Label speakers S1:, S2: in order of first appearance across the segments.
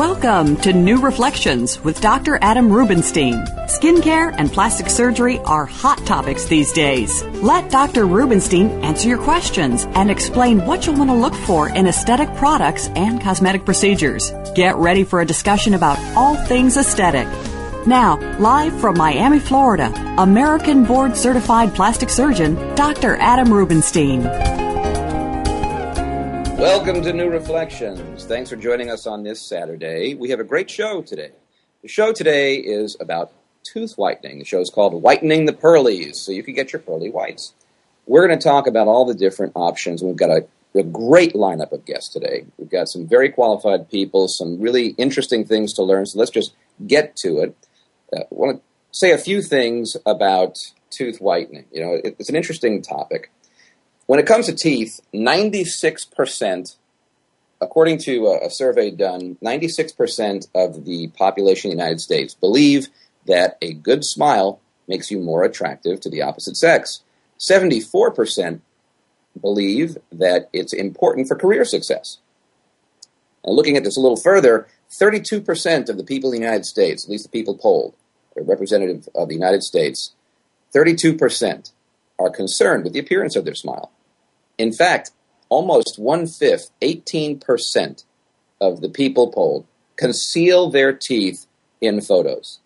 S1: Welcome to New Reflections with Dr. Adam Rubinstein. Skincare and plastic surgery are hot topics these days. Let Dr. Rubinstein answer your questions and explain what you'll want to look for in aesthetic products and cosmetic procedures. Get ready for a discussion about all things aesthetic. Now, live from Miami, Florida, American board certified plastic surgeon, Dr. Adam Rubinstein.
S2: Welcome to New Reflections. Thanks for joining us on this Saturday. We have a great show today. The show today is about tooth whitening. The show is called Whitening the Pearlies, so you can get your pearly whites. We're going to talk about all the different options. We've got a, a great lineup of guests today. We've got some very qualified people, some really interesting things to learn, so let's just get to it. Uh, I want to say a few things about tooth whitening. You know, it, it's an interesting topic. When it comes to teeth, 96%, according to a, survey done, 96% of the population in the United States believe that a good smile makes you more attractive to the opposite sex. 74% believe that it's important for career success. And looking at this a little further, 32% of the people in the United States, at least the people polled, a representative of the United States, 32% are concerned with the appearance of their smile. In fact, almost one fifth, 18% of the people polled conceal their teeth in photos.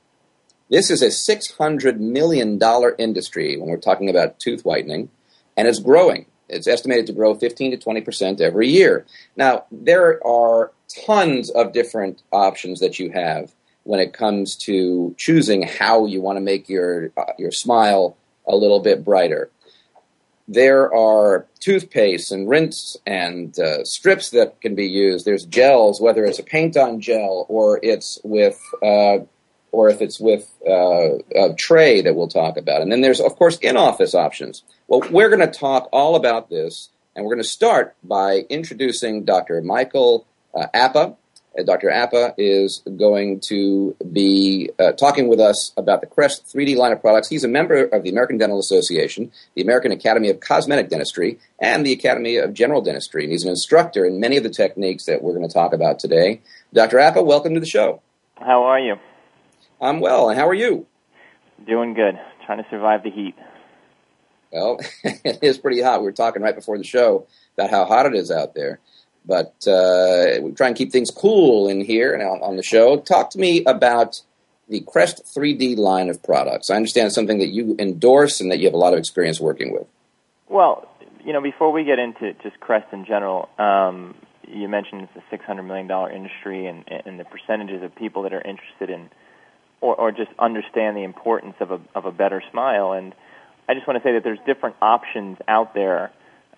S2: This is a $600 million industry when we're talking about tooth whitening, and it's growing. It's estimated to grow 15 to 20% every year. Now, there are tons of different options that you have when it comes to choosing how you want to make your, uh, your smile a little bit brighter there are toothpaste and rinse and uh, strips that can be used. There's gels, whether it's a paint-on gel or it's with, uh, or if it's with uh, a tray that we'll talk about. And then there's, of course, in-office options. Well, we're going to talk all about this, and we're going to start by introducing Dr. Michael uh, Apa. Uh, Dr. Apa is going to be uh, talking with us about the Crest 3D line of products. He's a member of the American Dental Association, the American Academy of Cosmetic Dentistry, and the Academy of General Dentistry. And he's an instructor in many of the techniques that we're going to talk about today. Dr. Apa, welcome to the show.
S3: How are you?
S2: I'm well, and how are you?
S3: Doing good. Trying to survive the heat.
S2: Well, it is pretty hot. We were talking right before the show about how hot it is out there but uh, we try and keep things cool in here and on, on, the show. Talk to me about the Crest 3D line of products. I understand it's something that you endorse and that you have a lot of experience working with.
S3: Well, you know, before we get into just Crest in general, um, you mentioned it's a $600 million industry and, and the percentages of people that are interested in or, or just understand the importance of a, of a better smile. And I just want to say that there's different options out there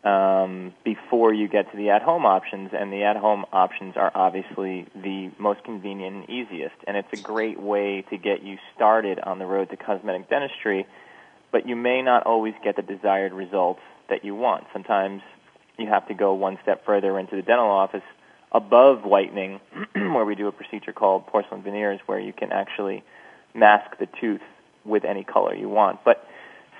S3: um, before you get to the at-home options, and the at-home options are obviously the most convenient and easiest, and it's a great way to get you started on the road to cosmetic dentistry. But you may not always get the desired results that you want. Sometimes you have to go one step further into the dental office above whitening, where we do a procedure called porcelain veneers, where you can actually mask the tooth with any color you want. But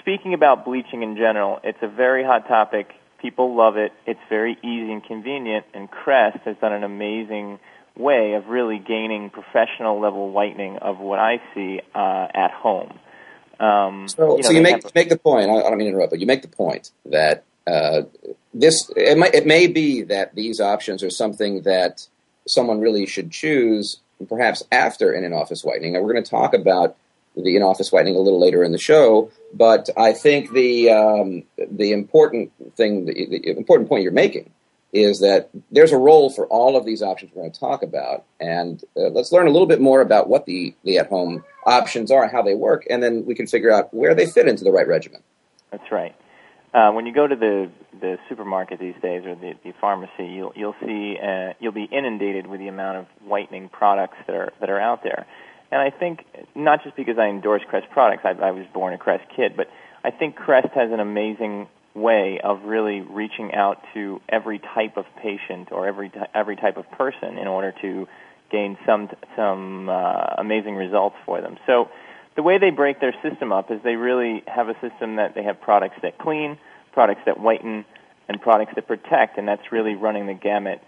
S3: speaking about bleaching in general, it's a very hot topic People love it. It's very easy and convenient, and Crest has done an amazing way of really gaining professional level whitening of what I see uh, at home.
S2: Um, so, you, know, so you make have, make the point. I, don't mean to interrupt, but you make the point that uh, this it, might, it may be that these options are something that someone really should choose, perhaps after in an in-office whitening. Now, we're going to talk about the in-office whitening a little later in the show. But I think the um, the important thing, the, the, important point you're making is that there's a role for all of these options we're going to talk about. And uh, let's learn a little bit more about what the, the at home options are, how they work, and then we can figure out where they fit into the right regimen.
S3: That's right. Uh, when you go to the the supermarket these days or the, the pharmacy, you'll you'll see uh, you'll be inundated with the amount of whitening products that are that are out there. And I think not just because I endorse Crest products, I, I was born a Crest kid, but I think Crest has an amazing way of really reaching out to every type of patient or every every type of person in order to gain some some uh, amazing results for them. So the way they break their system up is they really have a system that they have products that clean, products that whiten, and products that protect, and that's really running the gamut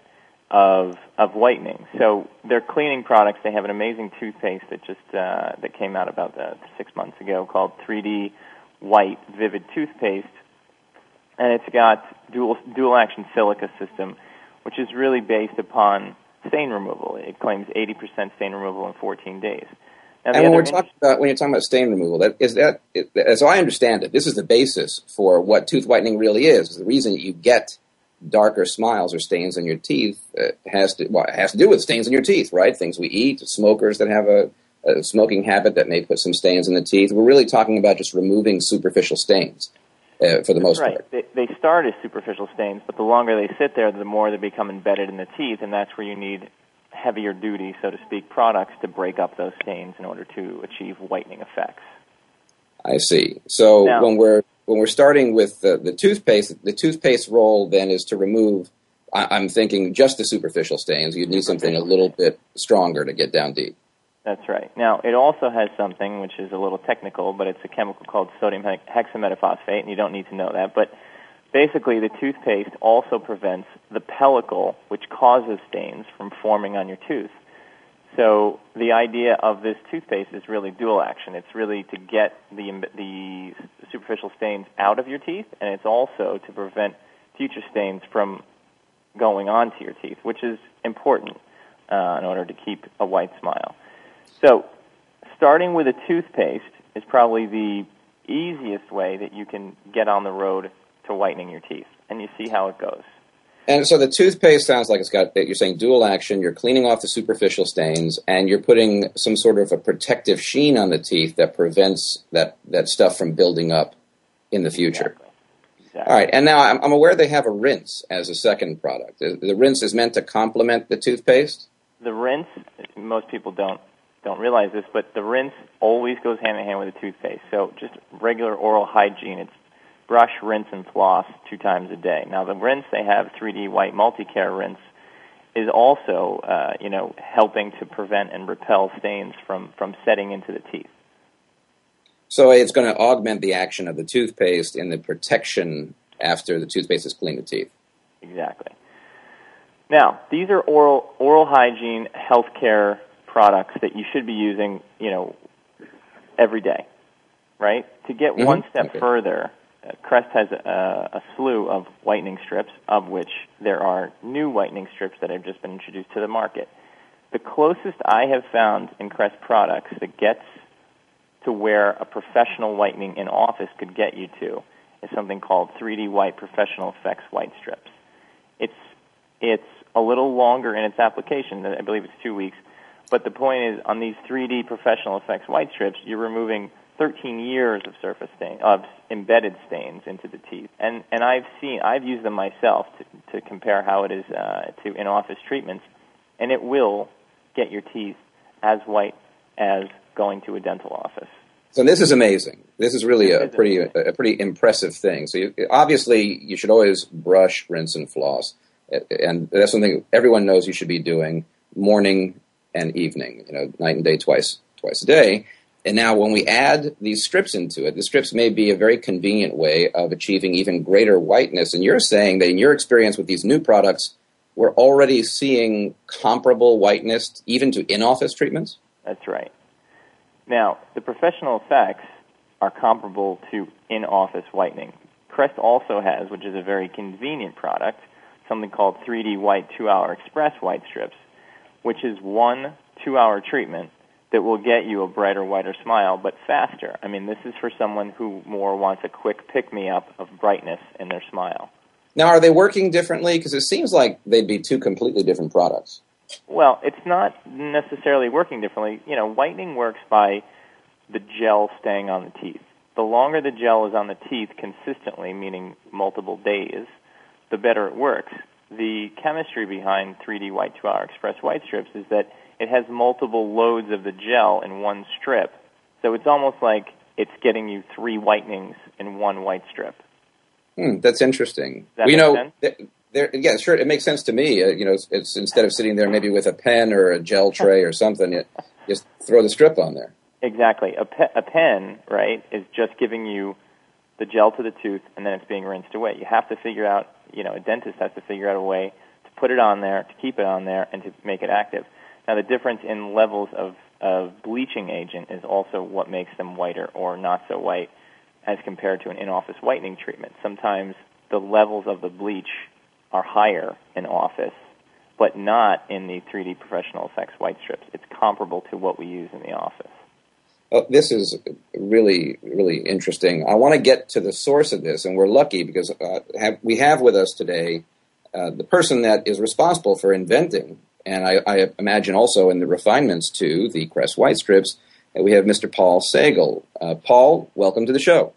S3: of of whitening. So their cleaning products, they have an amazing toothpaste that just uh, that came out about uh, six months ago called 3D White Vivid Toothpaste, and it's got dual dual action silica system, which is really based upon stain removal. It claims 80% stain removal in 14 days.
S2: Now, and when we're talking about when you're talking about stain removal, that is that as I understand it, this is the basis for what tooth whitening really is. The reason you get darker smiles or stains on your teeth uh, has to well, has to do with stains on your teeth, right? Things we eat, smokers that have a, a smoking habit that may put some stains in the teeth. We're really talking about just removing superficial stains. Uh, for the most
S3: right.
S2: part.
S3: They, they start as superficial stains, but the longer they sit there, the more they become embedded in the teeth, and that's where you need heavier duty, so to speak, products to break up those stains in order to achieve whitening effects.
S2: I see. So
S3: now,
S2: when we're when we're starting with the, the toothpaste, the toothpaste role then is to remove. I, I'm thinking just the superficial stains. You'd need something a little bit stronger to get down deep.
S3: That's right. Now, it also has something which is a little technical, but it's a chemical called sodium hexametaphosphate, and you don't need to know that. But basically, the toothpaste also prevents the pellicle, which causes stains, from forming on your tooth. So the idea of this toothpaste is really dual action. It's really to get the the superficial stains out of your teeth, and it's also to prevent future stains from going onto your teeth, which is important uh, in order to keep a white smile. So, starting with a toothpaste is probably the easiest way that you can get on the road to whitening your teeth, and you see how it goes.
S2: And so the toothpaste sounds like it's got, you're saying dual action, you're cleaning off the superficial stains, and you're putting some sort of a protective sheen on the teeth that prevents that, that stuff from building up in the future.
S3: Exactly. Exactly.
S2: All right, and now I'm, I'm aware they have a rinse as a second product. The, the rinse is meant to complement the toothpaste?
S3: The rinse, most people don't don't realize this, but the rinse always goes hand in hand with the toothpaste. So just regular oral hygiene. It's brush, rinse, and floss two times a day. Now the rinse they have 3D White Multi-Care rinse is also uh, you know helping to prevent and repel stains from from setting into the teeth.
S2: So it's going to augment the action of the toothpaste in the protection after the toothpaste has cleaned the teeth.
S3: Exactly. Now, these are oral oral hygiene healthcare products that you should be using, you know, every day, right? To get
S2: mm-hmm.
S3: one step
S2: okay.
S3: further, Crest has a, a, slew of whitening strips, of which there are new whitening strips that have just been introduced to the market. The closest I have found in Crest products that gets to where a professional whitening in office could get you to is something called 3D White Professional Effects White Strips. It's it's a little longer in its application. I believe it's two weeks, but the point is, on these 3D professional effects white strips, you're removing 13 years of surface stain, of embedded stains into the teeth. And and I've seen, I've used them myself to, to compare how it is uh, to in-office treatments, and it will get your teeth as white as going to a dental office.
S2: So this is amazing. This is really a pretty a, pretty impressive thing. So you, obviously you should always brush, rinse, and floss, and that's something everyone knows you should be doing morning and evening, you know, night and day, twice twice a day. And now, when we add these strips into it, the strips may be a very convenient way of achieving even greater whiteness. And you're saying that in your experience with these new products, we're already seeing comparable whiteness even to in office treatments?
S3: That's right. Now, the professional effects are comparable to in office whitening. Crest also has, which is a very convenient product, something called 3D White 2 Hour Express White Strips which is one two hour treatment that will get you a brighter, whiter smile, but faster. I mean, this is for someone who more wants a quick pick me up of brightness in their smile.
S2: Now, are they working differently? Because it seems like they'd be two completely different products.
S3: Well, it's not necessarily working differently. You know, whitening works by the gel staying on the teeth. The longer the gel is on the teeth consistently, meaning multiple days, the better it works. The chemistry behind 3D White 2 Hour Express white strips is that it has multiple loads of the gel in one strip. So it's almost like it's getting you three whitenings in one white strip.
S2: Hmm, that's interesting.
S3: That
S2: we know, th- there, yeah, sure. It makes sense to me. Uh, you know, it's, it's instead of sitting there maybe with a pen or a gel tray or something, you just throw the strip on there.
S3: Exactly. A, pe- a pen, right, is just giving you the gel to the tooth and then it's being rinsed away. You have to figure out, you know, a dentist has to figure out a way to put it on there, to keep it on there, and to make it active. Now, the difference in levels of, of bleaching agent is also what makes them whiter or not so white as compared to an in-office whitening treatment. Sometimes the levels of the bleach are higher in office, but not in the 3D Professional Effects white strips. It's comparable to what we use in the office.
S2: Oh, this is really, really interesting. I want to get to the source of this, and we're lucky because uh, have, we have with us today uh, the person that is responsible for inventing, and I, I imagine also in the refinements to the Crest White Strips. And we have Mr. Paul Sagel. Uh, Paul, welcome to the show.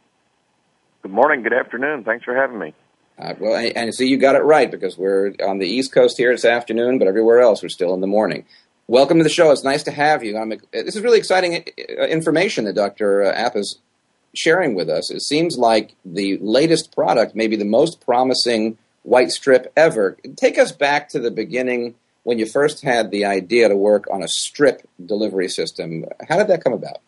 S4: Good morning, good afternoon. Thanks for having me.
S2: Uh, well, and, and see, you got it right because we're on the East Coast here this afternoon, but everywhere else we're still in the morning. Welcome to the show. It's nice to have you. I'm, this is really exciting uh, information that Dr. Apa is sharing with us. It seems like the latest product, maybe the most promising white strip ever. Take us back to the beginning when you first had the idea to work on a strip delivery system. How did that come about?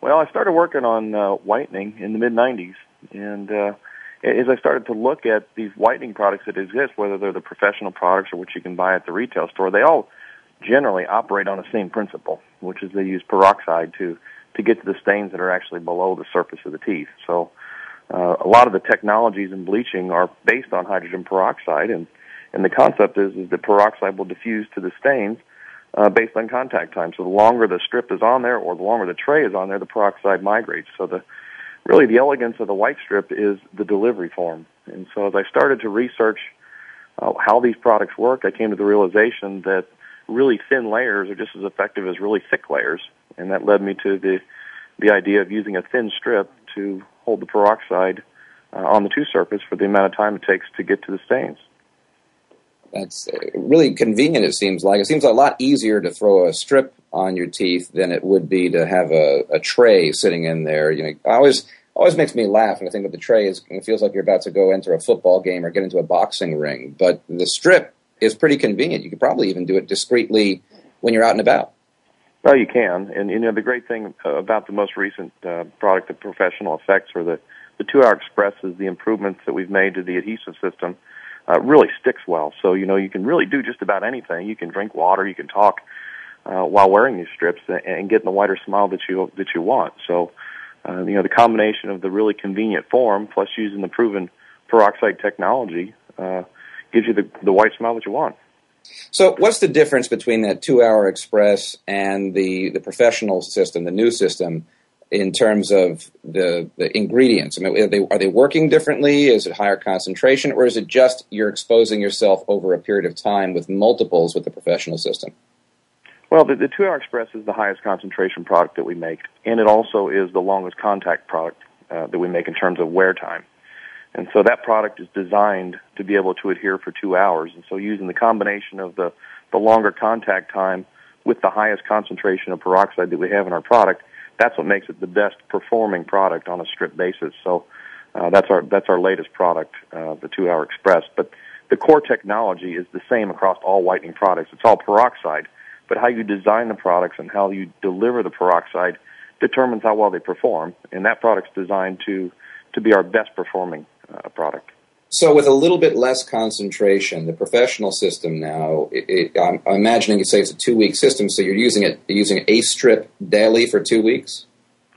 S4: Well, I started working on uh, whitening in the mid 90s, and uh, as I started to look at these whitening products that exist, whether they're the professional products or what you can buy at the retail store, they all generally operate on the same principle, which is they use peroxide to to get to the stains that are actually below the surface of the teeth. So, uh, a lot of the technologies in bleaching are based on hydrogen peroxide, and and the concept is is that peroxide will diffuse to the stains uh, based on contact time. So the longer the strip is on there, or the longer the tray is on there, the peroxide migrates. So the really the elegance of the white strip is the delivery form. And so as I started to research uh, how these products work, I came to the realization that really thin layers are just as effective as really thick layers, and that led me to the the idea of using a thin strip to hold the peroxide uh, on the tooth surface for the amount of time it takes to get to the stains.
S2: That's uh, really convenient. It seems like it seems a lot easier to throw a strip on your teeth than it would be to have a, a tray sitting in there. You know, always always makes me laugh when I think that the tray is. It feels like you're about to go enter a football game or get into a boxing ring. But the strip is pretty convenient. You could probably even do it discreetly when you're out and about.
S4: Well, you can, and you know the great thing about the most recent uh, product, the Professional Effects or the the Two Hour Express, is the improvements that we've made to the adhesive system. Uh, really sticks well. So you know you can really do just about anything. You can drink water, you can talk uh, while wearing these strips, and, and get the whiter smile that you that you want. So uh, you know the combination of the really convenient form plus using the proven peroxide technology uh, gives you the the white smile that you want.
S2: So, what's the difference between that two-hour express and the the professional system, the new system, in terms of the the ingredients? I mean, are they are they working differently? Is it higher concentration, or is it just you're exposing yourself over a period of time with multiples with the professional system?
S4: Well, the, the Two Hour Express is the highest concentration product that we make, and it also is the longest contact product uh, that we make in terms of wear time. And so that product is designed to be able to adhere for two hours. And so using the combination of the, the longer contact time with the highest concentration of peroxide that we have in our product, that's what makes it the best performing product on a strip basis. So uh, that's our that's our latest product, uh, the Two Hour Express. But the core technology is the same across all whitening products. It's all peroxide, but how you design the products and how you deliver the peroxide determines how well they perform. And that product's designed to to be our best performing uh, product.
S2: So, with a little bit less concentration, the professional system now, it, it, I'm, I'm imagining you say it's a two week system, so you're using it using a strip daily for two weeks.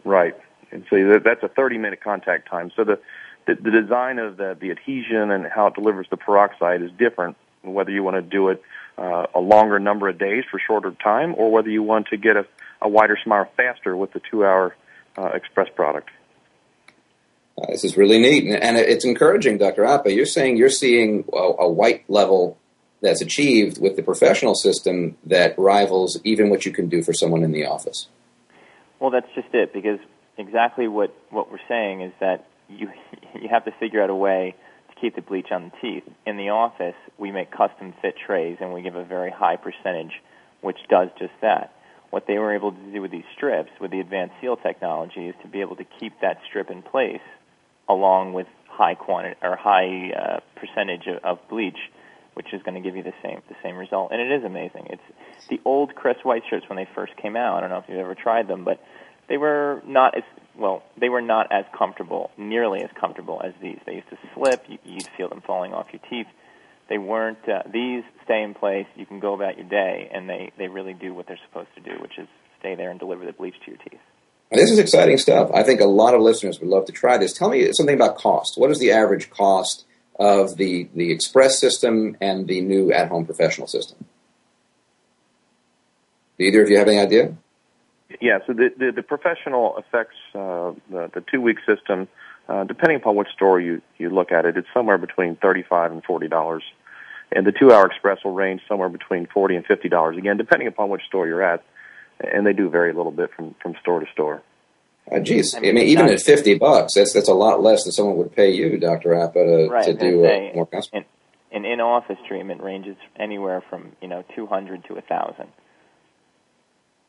S4: Right, and so that's a 30 minute contact time. So the, the the design of the the adhesion and how it delivers the peroxide is different. Whether you want to do it uh, a longer number of days for shorter time, or whether you want to get a, a wider smile faster with the two hour uh, express product.
S2: Uh, this is really neat, and, and it's encouraging, Dr. Apa. You're saying you're seeing a, a white level that's achieved with the professional system that rivals even what you can do for someone in the office.
S3: Well, that's just it, because exactly what, what we're saying is that you you have to figure out a way to keep the bleach on the teeth. In the office, we make custom fit trays, and we give a very high percentage, which does just that. What they were able to do with these strips, with the advanced seal technology, is to be able to keep that strip in place, along with high quantity or high uh, percentage of, of bleach, which is going to give you the same the same result. And it is amazing. It's the old Crest white shirts when they first came out. I don't know if you've ever tried them, but they were not as well. They were not as comfortable, nearly as comfortable as these. They used to slip. You, you'd feel them falling off your teeth. They weren't. Uh, these stay in place. You can go about your day, and they they really do what they're supposed to do, which is stay there and deliver the bleach to your teeth.
S2: This is exciting stuff. I think a lot of listeners would love to try this. Tell me something about cost. What is the average cost of the the express system and the new at home professional system? Either of you have any idea?
S4: Yeah, so the, the, the Professional Effects uh, the, the two week system. Uh, depending upon which store you, you look at it, it's somewhere between thirty-five and forty dollars, and the two-hour express will range somewhere between forty and fifty dollars. Again, depending upon which store you're at, and they do vary a little bit from, from store to store.
S2: Uh, geez, I mean, I mean even at fifty bucks, that's that's a lot less than someone would pay you, Doctor Apa, to,
S3: right,
S2: to do
S3: say,
S2: more custom.
S3: An in-office treatment ranges anywhere from you know two hundred to a thousand.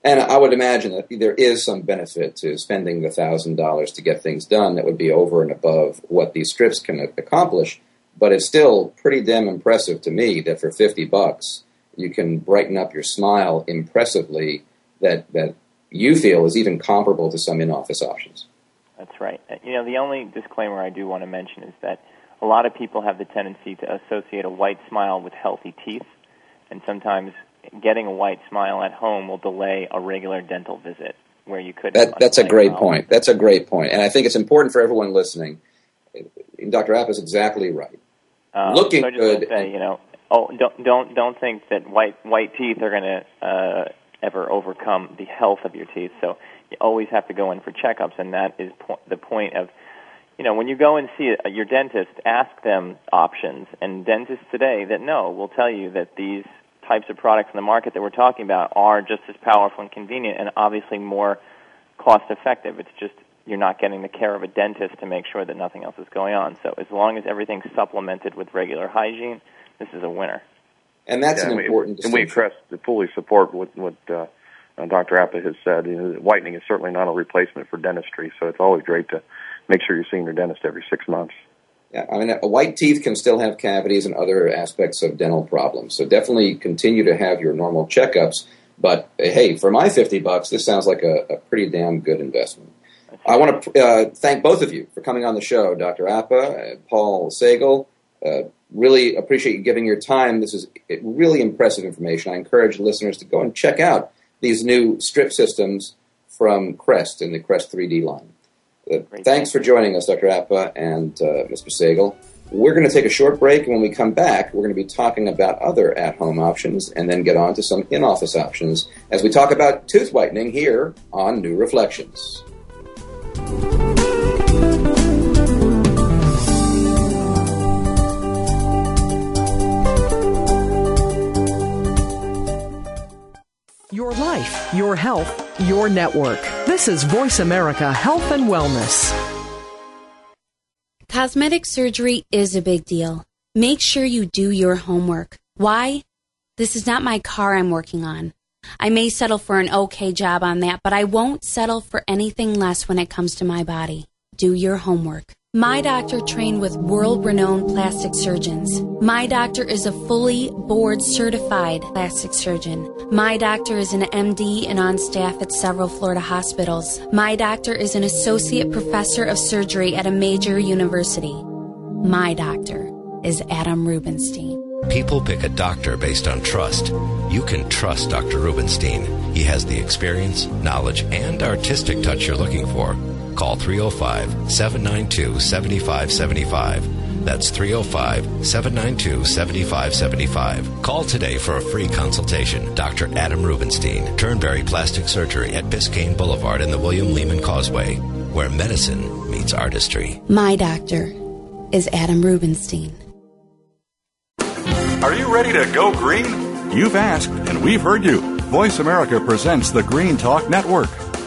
S2: And I would imagine that there is some benefit to spending the thousand dollars to get things done that would be over and above what these strips can accomplish. But it's still pretty damn impressive to me that for fifty bucks you can brighten up your smile impressively. That that you feel is even comparable to some in-office options.
S3: That's right. You know, the only disclaimer I do want to mention is that a lot of people have the tendency to associate a white smile with healthy teeth, and sometimes getting a white smile at home will delay a regular dental visit where you could.
S2: That, that's a great point. That's a great point, and I think it's important for everyone listening. Dr. Apa is exactly right.
S3: Um,
S2: Looking
S3: so
S2: good,
S3: say, you know, oh, don't don't don't think that white white teeth are going to uh, ever overcome the health of your teeth. So you always have to go in for checkups, and that is po- the point of. You know, when you go and see uh, your dentist, ask them options. And dentists today that know will tell you that these types of products in the market that we're talking about are just as powerful and convenient and obviously more cost effective. It's just you're not getting the care of a dentist to make sure that nothing else is going on. So as long as everything's supplemented with regular hygiene, this is a winner.
S2: And that's
S4: Yeah,
S2: an
S4: we-
S2: important
S4: And we
S2: distinction.
S4: press fully support what what uh, uh, Dr. Apa has said. You know, whitening is certainly not a replacement for dentistry, so it's always great to make sure you're seeing your dentist every six months.
S2: Yeah, I mean, white teeth can still have cavities and other aspects of dental problems. So definitely continue to have your normal checkups. But uh, hey, for my fifty bucks, this sounds like a, a pretty damn good investment. I want to uh, thank both of you for coming on the show, Dr. Apa, uh, Paul Sagel. Uh, really appreciate you giving your time. This is really impressive information. I encourage listeners to go and check out these new strip systems from Crest in the Crest 3D line. Uh, thanks for joining us, Dr. Apa and uh, Mr. Sagel. We're going to take a short break, and when we come back, we're going to be talking about other at home options and then get on to some in office options as we talk about tooth whitening here on New Reflections.
S1: Your life, your health, your network. This is Voice America Health and Wellness.
S5: Cosmetic surgery is a big deal. Make sure you do your homework. Why? This is not my car I'm working on. I may settle for an okay job on that, but I won't settle for anything less when it comes to my body. Do your homework. My doctor trained with world renowned plastic surgeons. My doctor is a fully board certified plastic surgeon. My doctor is an MD and on staff at several Florida hospitals. My doctor is an associate professor of surgery at a major university. My doctor is Adam Rubinstein.
S6: People pick a doctor based on trust. You can trust Dr. Rubinstein. He has the experience, knowledge, and artistic touch you're looking for. Call 305 792 7575. That's 305 792 7575. Call today for a free consultation. Dr. Adam Rubinstein, Turnberry Plastic Surgery at Biscayne Boulevard and the William Lehman Causeway, where medicine meets meets artistry.
S5: My doctor is Adam Rubinstein.
S7: Are you ready to go green? You've asked, and we've heard you. Voice America presents the Green Talk Network.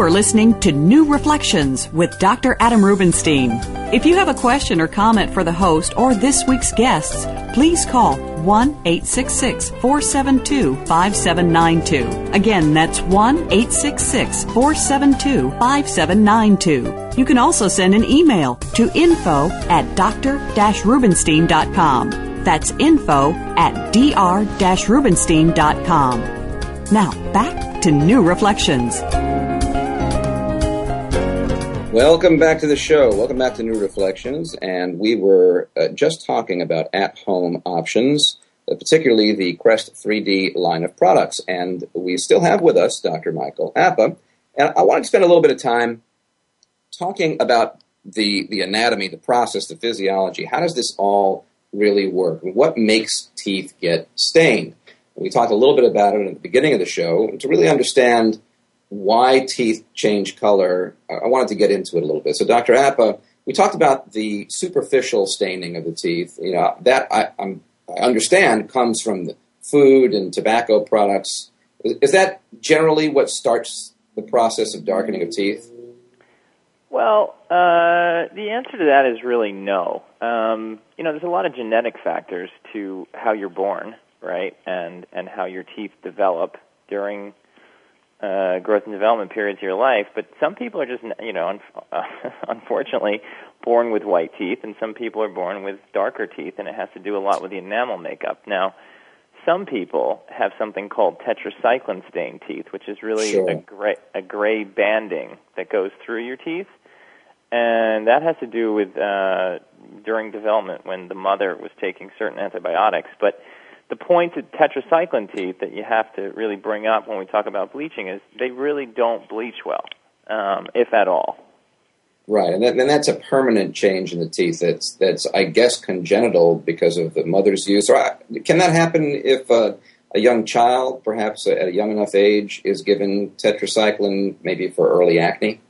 S1: You are listening to New Reflections with Dr. Adam Rubinstein. If you have a question or comment for the host or this week's guests, please call 1 866 472 5792. Again, that's 1 866 472 5792. You can also send an email to info at dr rubinstein.com. That's info at dr rubinstein.com. Now, back to New Reflections.
S2: Welcome back to the show. Welcome back to New Reflections. And we were uh, just talking about at home options, uh, particularly the Crest 3D line of products. And we still have with us Dr. Michael Apa. And I wanted to spend a little bit of time talking about the, the anatomy, the process, the physiology. How does this all really work? What makes teeth get stained? We talked a little bit about it at the beginning of the show. To really understand why teeth change color, I wanted to get into it a little bit. So, Dr. Apa, we talked about the superficial staining of the teeth. You know that I, I understand comes from the food and tobacco products. Is, is that generally what starts the process of darkening of teeth?
S3: Well, uh, the answer to that is really no. Um, you know, there's a lot of genetic factors to how you're born, right, and and how your teeth develop during uh, growth and development periods of your life. But some people are just, you know, un- uh, unfortunately, born with white teeth, and some people are born with darker teeth, and it has to do a lot with the enamel makeup. Now, some people have something called tetracycline stained teeth, which is really
S2: Sure.
S3: a gray a gray banding that goes through your teeth, and that has to do with uh, during development when the mother was taking certain antibiotics. But the point of tetracycline teeth that you have to really bring up when we talk about bleaching is they really don't bleach well, um, if at all.
S2: Right, and, that, and that's a permanent change in the teeth. That's that's I guess congenital because of the mother's use. Or I, can that happen if uh, a young child, perhaps at a young enough age, is given tetracycline, maybe for early acne?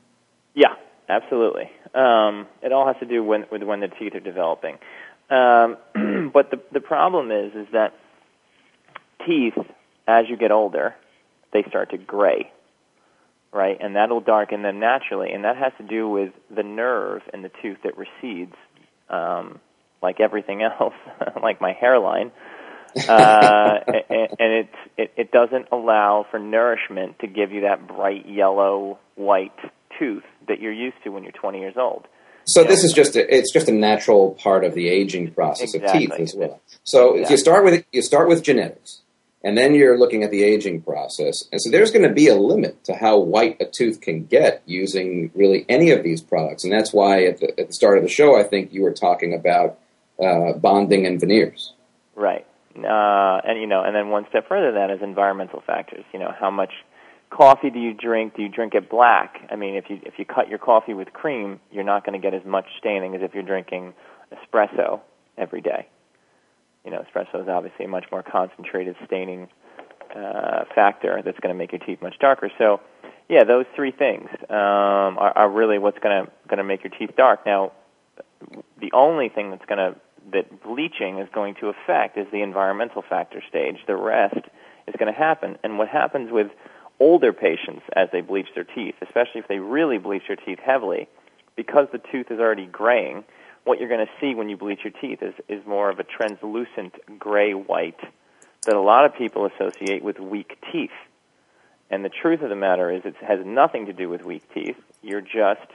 S3: Yeah, absolutely. Um, it all has to do when, with when the teeth are developing. Um, but the the problem is is that teeth, as you get older, they start to gray, right? And that'll darken them naturally, and that has to do with the nerve in the tooth that recedes, um, like everything else, like my hairline. uh, and, and it, it it doesn't allow for nourishment to give you that bright yellow white tooth that you're used to when you're 20 years old.
S2: So this is just a, it's just a natural part of the aging process
S3: Exactly.
S2: of teeth as well. So if you start with you start with genetics, and then you're looking at the aging process, and so there's going to be a limit to how white a tooth can get using really any of these products, and that's why at the, at the start of the show, I think you were talking about uh, bonding and veneers.
S3: Right. Uh, and you know, and then one step further than that is environmental factors. You know, how much coffee do you drink? Do you drink it black? I mean, if you if you cut your coffee with cream, you're not going to get as much staining as if you're drinking espresso every day. You know, espresso is obviously a much more concentrated staining uh, factor that's going to make your teeth much darker. So, yeah, those three things um, are, are really what's going to going to make your teeth dark. Now, the only thing that's going to that bleaching is going to affect is the environmental factor stage. The rest is going to happen. And what happens with older patients as they bleach their teeth, especially if they really bleach their teeth heavily, because the tooth is already graying, what you're going to see when you bleach your teeth is, is more of a translucent gray white that a lot of people associate with weak teeth. And the truth of the matter is, it has nothing to do with weak teeth. You're just,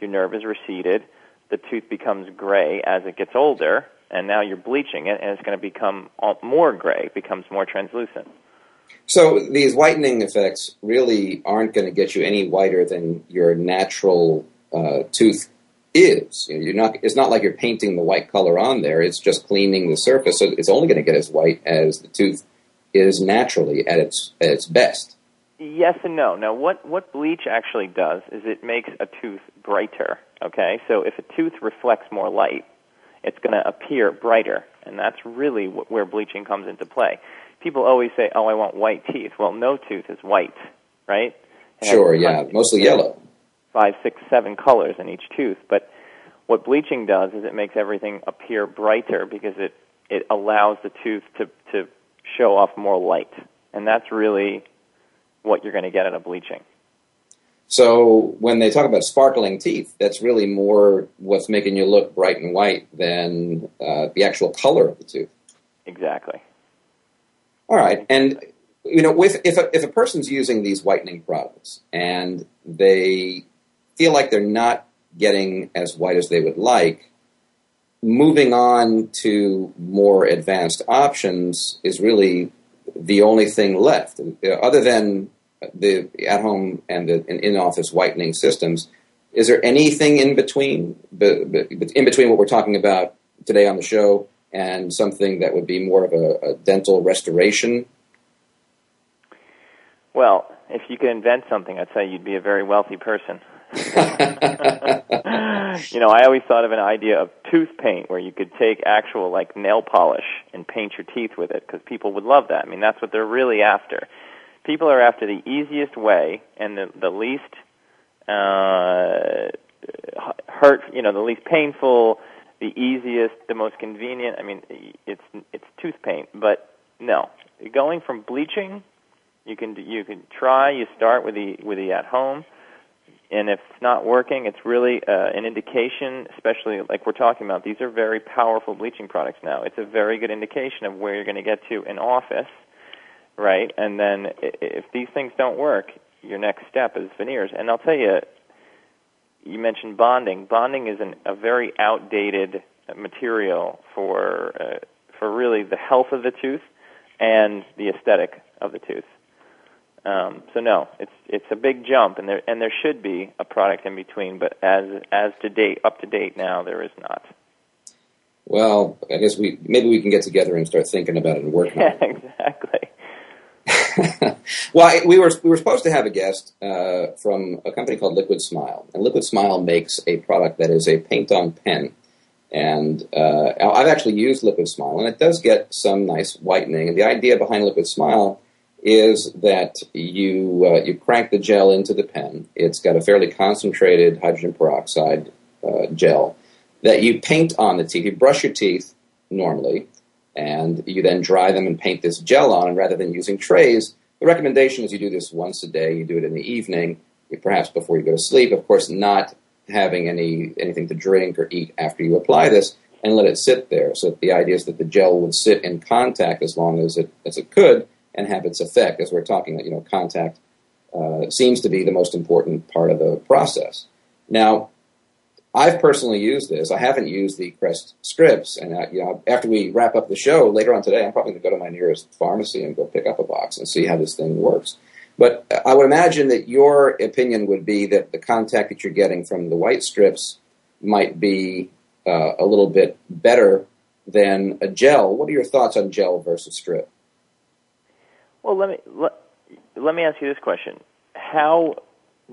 S3: your nerve is receded, the tooth becomes gray as it gets older, and now you're bleaching it, and it's going to become more gray, becomes more translucent.
S2: So these whitening effects really aren't going to get you any whiter than your natural uh, tooth is. You know, you're not. It's not like you're painting the white color on there. It's just cleaning the surface. So it's only going to get as white as the tooth is naturally at its at its best.
S3: Yes and no. Now, what what bleach actually does is it makes a tooth brighter. Okay, so if a tooth reflects more light, it's going to appear brighter, and that's really what, where bleaching comes into play. People always say, "Oh, I want white teeth." Well, no tooth is white, right?
S2: sure, yeah, mostly yellow
S3: five, six, seven colors in each tooth. But what bleaching does is it makes everything appear brighter because it it allows the tooth to to show off more light, and that's really what you're going to get out of bleaching.
S2: So when they talk about sparkling teeth, that's really more what's making you look bright and white than uh, the actual color of the tooth.
S3: Exactly.
S2: All right, and you know, with if a, if a person's using these whitening products and they feel like they're not getting as white as they would like, moving on to more advanced options is really the only thing left. Other than the at home and the in office whitening systems, is there anything in between, in between what we're talking about today on the show and something that would be more of a, a dental restoration?
S3: Well, if you could invent something, I'd say you'd be a very wealthy person. you know, I always thought of an idea of tooth paint where you could take actual like nail polish and paint your teeth with it because people would love that. I mean, that's what they're really after. People are after the easiest way and the the least uh hurt, you know, the least painful, the easiest, the most convenient. I mean, it's it's tooth paint, but no. Going from bleaching, you can you can try. You start with the with the at home and if it's not working, it's really uh, an indication, especially like we're talking about. These are very powerful bleaching products now. It's a very good indication of where you're going to get to in office, right? And then if these things don't work, your next step is veneers. And I'll tell you, you mentioned bonding. Bonding is an, a very outdated material for uh, for really the health of the tooth and the aesthetic of the tooth. Um, so no, it's it's a big jump, and there and there should be a product in between, but as as to date, up to date now, there is not.
S2: Well, I guess we maybe we can get together and start thinking about it and working. On it.
S3: Yeah, exactly.
S2: well, I, we were we were supposed to have a guest uh, from a company called Liquid Smile, and Liquid Smile makes a product that is a paint-on pen. And uh, I've actually used Liquid Smile, and it does get some nice whitening. And the idea behind Liquid Smile is that you uh, you crank the gel into the pen. It's got a fairly concentrated hydrogen peroxide uh, gel that you paint on the teeth. You brush your teeth normally, and you then dry them and paint this gel on. And rather than using trays, the recommendation is you do this once a day. You do it in the evening, perhaps before you go to sleep. Of course, not having any anything to drink or eat after you apply this, and let it sit there. So the idea is that the gel would sit in contact as long as it as it could and have its effect. As we're talking, that you know, contact uh, seems to be the most important part of the process. Now, I've personally used this. I haven't used the Crest strips, and uh, you know, after we wrap up the show later on today, I'm probably going to go to my nearest pharmacy and go pick up a box and see how this thing works. But I would imagine that your opinion would be that the contact that you're getting from the white strips might be uh, a little bit better than a gel. What are your thoughts on gel versus strip?
S3: Well, let me let, let me ask you this question: How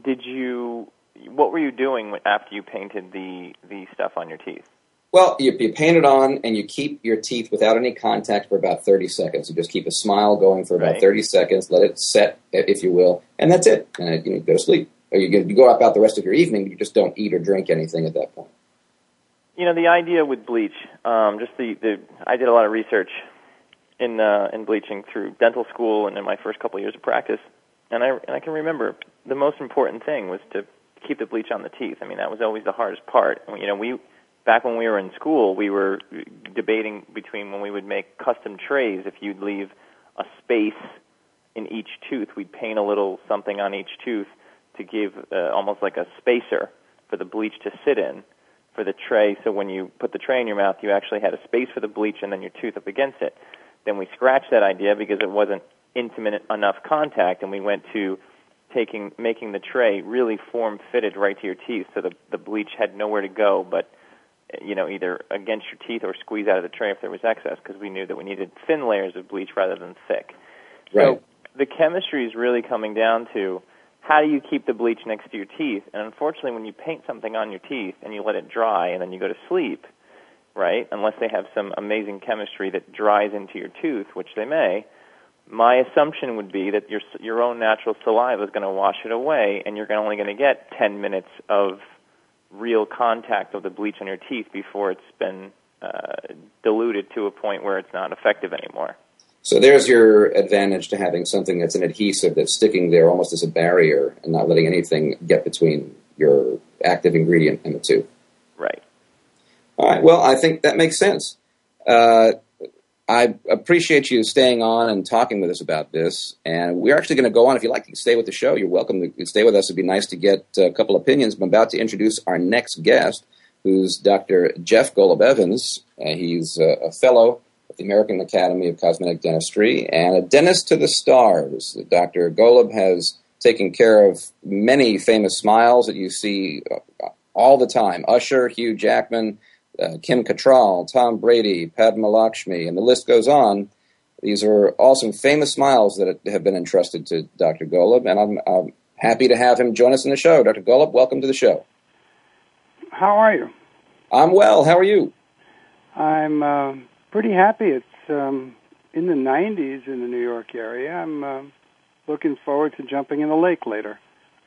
S3: did you? What were you doing after you painted the the stuff on your teeth?
S2: Well, you, you paint it on and you keep your teeth without any contact for about 30 seconds. You just keep a smile going for about right. 30 seconds, let it set, if you will, and that's it. And you, know, go to sleep. Or you, you go up out the rest of your evening, you just don't eat or drink anything at that point.
S3: You know, the idea with bleach, um, just the, the I did a lot of research in uh, in bleaching through dental school and in my first couple years of practice, and I and I can remember the most important thing was to keep the bleach on the teeth. I mean, that was always the hardest part. You know, we back when we were in school, we were debating between when we would make custom trays if you'd leave a space in each tooth, we'd paint a little something on each tooth to give uh, almost like a spacer for the bleach to sit in for the tray. So when you put the tray in your mouth, you actually had a space for the bleach and then your tooth up against it. Then we scratched that idea because it wasn't intimate enough contact, and we went to taking making the tray really form fitted right to your teeth, so the the bleach had nowhere to go but you know either against your teeth or squeeze out of the tray if there was excess because we knew that we needed thin layers of bleach rather than thick.
S2: Right.
S3: So the chemistry is really coming down to how do you keep the bleach next to your teeth? And unfortunately, when you paint something on your teeth and you let it dry and then you go to sleep, right? Unless they have some amazing chemistry that dries into your tooth, which they may, my assumption would be that your your own natural saliva is going to wash it away, and you're only going to get 10 minutes of real contact of the bleach on your teeth before it's been uh, diluted to a point where it's not effective anymore.
S2: So there's your advantage to having something that's an adhesive that's sticking there almost as a barrier and not letting anything get between your active ingredient and the tooth.
S3: Right.
S2: All right. Well, I think that makes sense. Uh, I appreciate you staying on and talking with us about this. And we're actually going to go on. If you'd like to stay with the show, you're welcome to stay with us. It'd be nice to get a couple opinions. I'm about to introduce our next guest, who's Dr. Jeff Golub Evans. Uh, he's a fellow at the American Academy of Cosmetic Dentistry and a dentist to the stars. Dr. Golub has taken care of many famous smiles that you see uh, all the time Usher, Hugh Jackman, uh, Kim Cattrall, Tom Brady, Padma Lakshmi, and the list goes on. These are all some famous smiles that have been entrusted to Dr. Golub, and I'm, I'm happy to have him join us in the show. Dr. Golub, welcome to the show.
S8: How are you?
S2: I'm well. How are you?
S8: I'm uh, pretty happy. It's um, in the 90s in the New York area. I'm uh, looking forward to jumping in the lake later.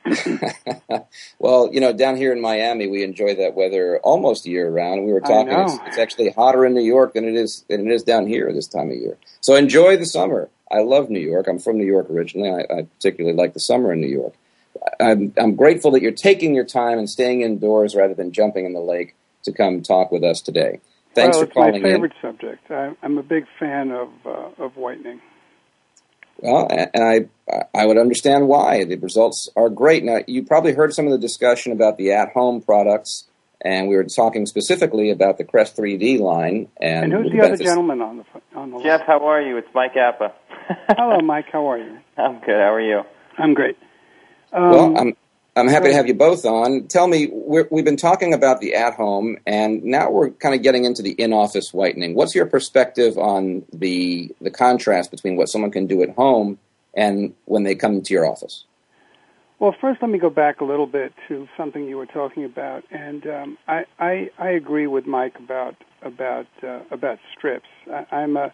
S2: well, you know, down here in Miami, we enjoy that weather almost year round. We were talking; it's, it's, actually hotter in New York than it is than it is down here this time of year. So enjoy the summer. I love New York. I'm from New York originally. I, I particularly like the summer in New York. I'm, I'm grateful that you're taking your time and staying indoors rather than jumping in the lake to come talk with us today. Thanks
S8: well,
S2: for calling
S8: in.
S2: It's
S8: my favorite in. subject. I, I'm a big fan of uh, of whitening.
S2: Well, and I I would understand why the results are great. Now, you probably heard some of the discussion about the at-home products, and we were talking specifically about the Crest 3D line. And,
S8: and who's the other gentleman on the on the
S3: Jeff? How are you? It's Mike Apa.
S8: Hello, Mike. How are you?
S3: I'm good. How are you?
S8: I'm great.
S2: Um, well, I'm I'm happy to have you both on. Tell me, we have been talking about the at home, and now we're kind of getting into the in office whitening. What's your perspective on the the contrast between what someone can do at home and when they come to your office?
S8: Well, first, let me go back a little bit to something you were talking about, and um, I, I, I agree with Mike about about uh, about strips. I, I'm a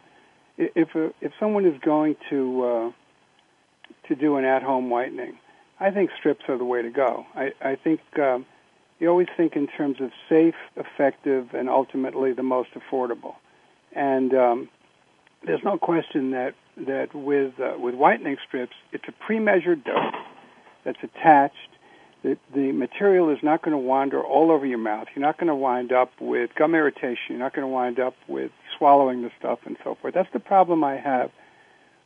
S8: if a, if someone is going to uh, to do an at home whitening I think strips are the way to go. I, I think um, you always think in terms of safe, effective, and ultimately the most affordable. And um, there's no question that that with uh, with whitening strips, it's a pre-measured dose that's attached. The, the material is not going to wander all over your mouth. You're not going to wind up with gum irritation. You're not going to wind up with swallowing the stuff and so forth. That's the problem I have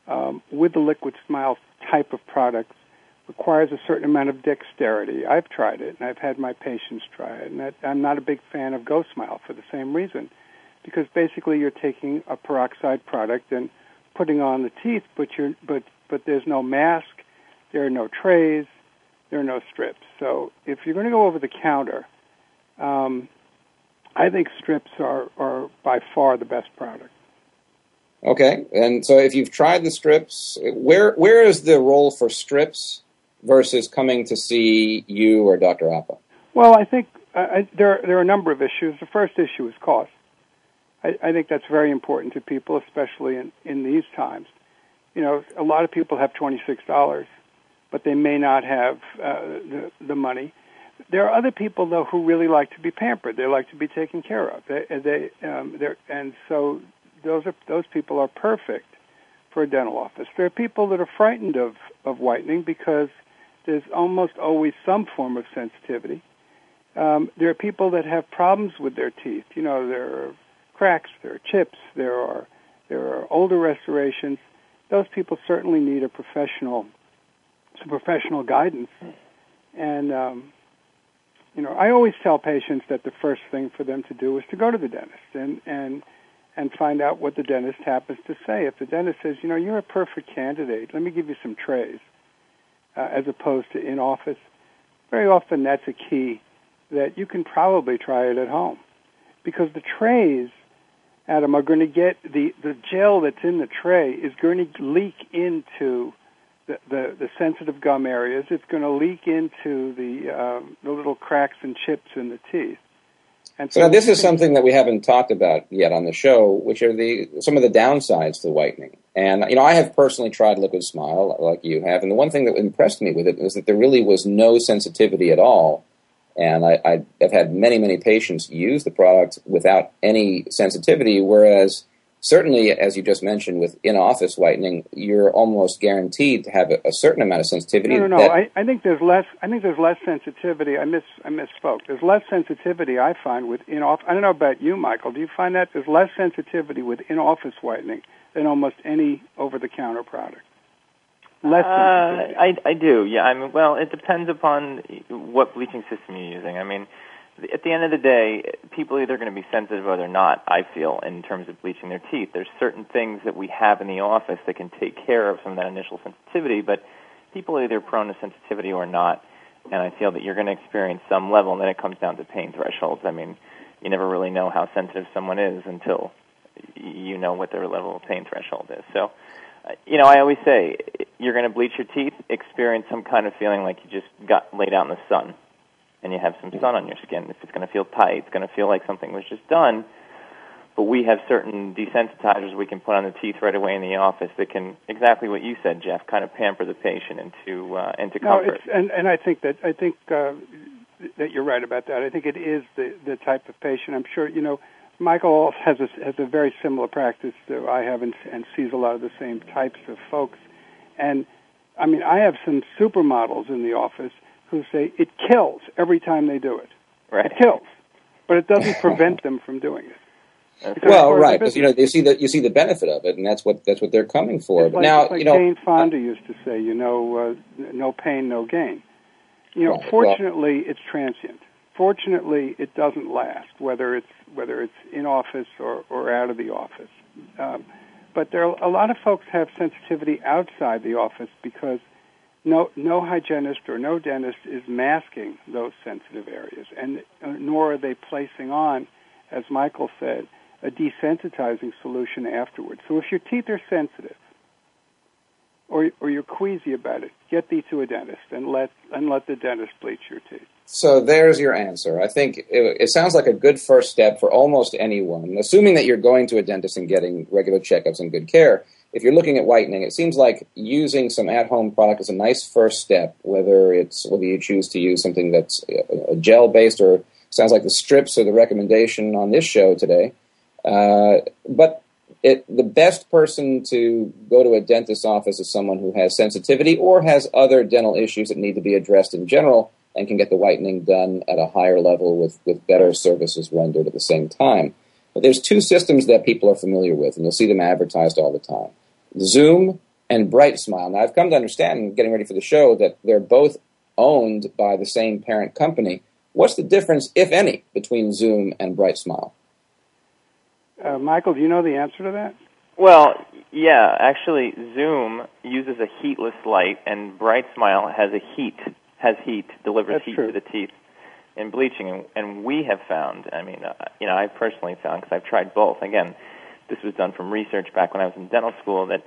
S8: um, with the liquid smile type of products requires a certain amount of dexterity. I've tried it, and I've had my patients try it, and I'm not a big fan of Go Smile for the same reason, because basically you're taking a peroxide product and putting on the teeth, but you're but but there's no mask, there are no trays, there are no strips. So if you're going to go over the counter, um, I think strips are are by far the best product.
S2: Okay, and so if you've tried the strips, where where is the role for strips versus coming to see you or Dr. Apa?
S8: Well, I think there there are a number of issues. The first issue is cost. I, I think that's very important to people, especially in in these times. You know, a lot of people have twenty six dollars, but they may not have uh, the the money. there are other people though who really like to be pampered. They like to be taken care of. They, they um, and so those are those people are perfect for a dental office. There are people that are frightened of of whitening because there's almost always some form of sensitivity. Um, there are people that have problems with their teeth. You know, there are cracks, there are chips, there are there are older restorations. Those people certainly need a professional, some professional guidance. And um, you know, I always tell patients that the first thing for them to do is to go to the dentist and and and find out what the dentist happens to say. If the dentist says, you know, you're a perfect candidate, let me give you some trays, uh, as opposed to in office, very often that's a key that you can probably try it at home, because the trays, Adam, are going to get the the gel that's in the tray is going to leak into the, the, the sensitive gum areas. It's going to leak into the um, the little cracks and chips in the teeth.
S2: And so, so now this is something that we haven't talked about yet on the show, which are the some of the downsides to whitening. And you know, I have personally tried Liquid Smile like you have, and the one thing that impressed me with it was that there really was no sensitivity at all. And I, I have had many, many patients use the product without any sensitivity, whereas certainly, as you just mentioned, with in-office whitening, you're almost guaranteed to have a, a certain amount of sensitivity.
S8: No, no, no. I, I, think there's less. I think there's less sensitivity. I miss. I misspoke. There's less sensitivity. I find with in-office. I don't know about you, Michael. Do you find that there's less sensitivity with in-office whitening than almost any over-the-counter product? Less uh,
S3: I, I do. Yeah. I mean, well, it depends upon what bleaching system you're using. I mean at the end of the day, people are either going to be sensitive or they're not, I feel, in terms of bleaching their teeth. There's certain things that we have in the office that can take care of some of that initial sensitivity, but people are either prone to sensitivity or not. And I feel that you're going to experience some level, and then it comes down to pain thresholds. I mean, you never really know how sensitive someone is until you know what their level of pain threshold is. So, you know, I always say you're going to bleach your teeth, experience some kind of feeling like you just got laid out in the sun and you have some sun on your skin. If it's going to feel tight, it's going to feel like something was just done. But we have certain desensitizers we can put on the teeth right away in the office that can exactly what you said, Jeff, kind of pamper the patient into uh, into
S8: no,
S3: comfort.
S8: And and I think that I think uh, that you're right about that. I think it is the the type of patient. I'm sure you know. Michael has a, has a very similar practice to I have and, and sees a lot of the same types of folks. And I mean, I have some supermodels in the office who say it kills every time they do it.
S3: Right.
S8: It kills, but it doesn't prevent them from doing it.
S2: well, right, because you know you see the you see the benefit of it, and that's what that's what they're coming for.
S8: It's
S2: but
S8: like,
S2: now,
S8: like
S2: you know,
S8: Jane Fonda used to say, you know, uh, no pain, no gain. You know,
S2: right,
S8: fortunately, well, it's transient. Fortunately, it doesn't last, whether it's whether it's in office or or out of the office. Um, but there are a lot of folks have sensitivity outside the office because no no hygienist or no dentist is masking those sensitive areas, and uh, nor are they placing on, as Michael said, a desensitizing solution afterwards. So if your teeth are sensitive, or or you're queasy about it, get thee to a dentist and let and let the dentist bleach your teeth.
S2: So there's your answer. I think it, it, sounds like a good first step for almost anyone, assuming that you're going to a dentist and getting regular checkups and good care if you're looking at whitening, it seems like using some at-home product is a nice first step. Whether it's whether you choose to use something that's uh, gel-based or sounds like the strips are the recommendation on this show today. Uh, but it, the best person to go to a dentist's office is someone who has sensitivity or has other dental issues that need to be addressed in general and can get the whitening done at a higher level with, with better services rendered at the same time. But there's two systems that people are familiar with, and you'll see them advertised all the time. Zoom and BriteSmile. Now, I've come to understand, getting ready for the show, that they're both owned by the same parent company. What's the difference, if any, between Zoom and BriteSmile?
S8: Uh, Michael, do you know the answer to that?
S3: Well, yeah. Actually, Zoom uses a heatless light, and Bright Smile has a heat, has heat, delivers
S8: That's
S3: heat
S8: true.
S3: to the teeth in bleaching. And, we have found, I mean, uh, you know, I personally found because I've tried both. Again, this was done from research back when I was in dental school that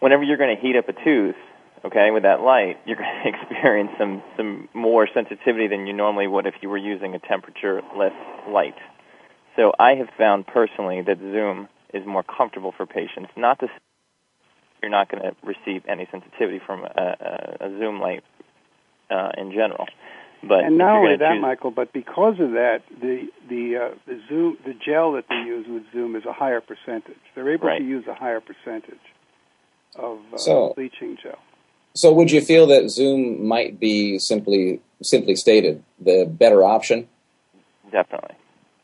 S3: whenever you're going to heat up a tooth, okay, with that light, you're going to experience some some more sensitivity than you normally would if you were using a temperature less light. So I have found personally that Zoom is more comfortable for patients. Not to you're not going to receive any sensitivity from a, a, a Zoom light uh, in general. But
S8: and not only that,
S3: choose-
S8: Michael, but because of that, the the uh, the Zoom the gel that they use with Zoom is a higher percentage. They're able
S2: Right.
S8: to use a higher percentage of uh,
S2: So-
S8: bleaching gel.
S2: So, would you feel that Zoom might be simply simply stated the better option?
S3: Definitely.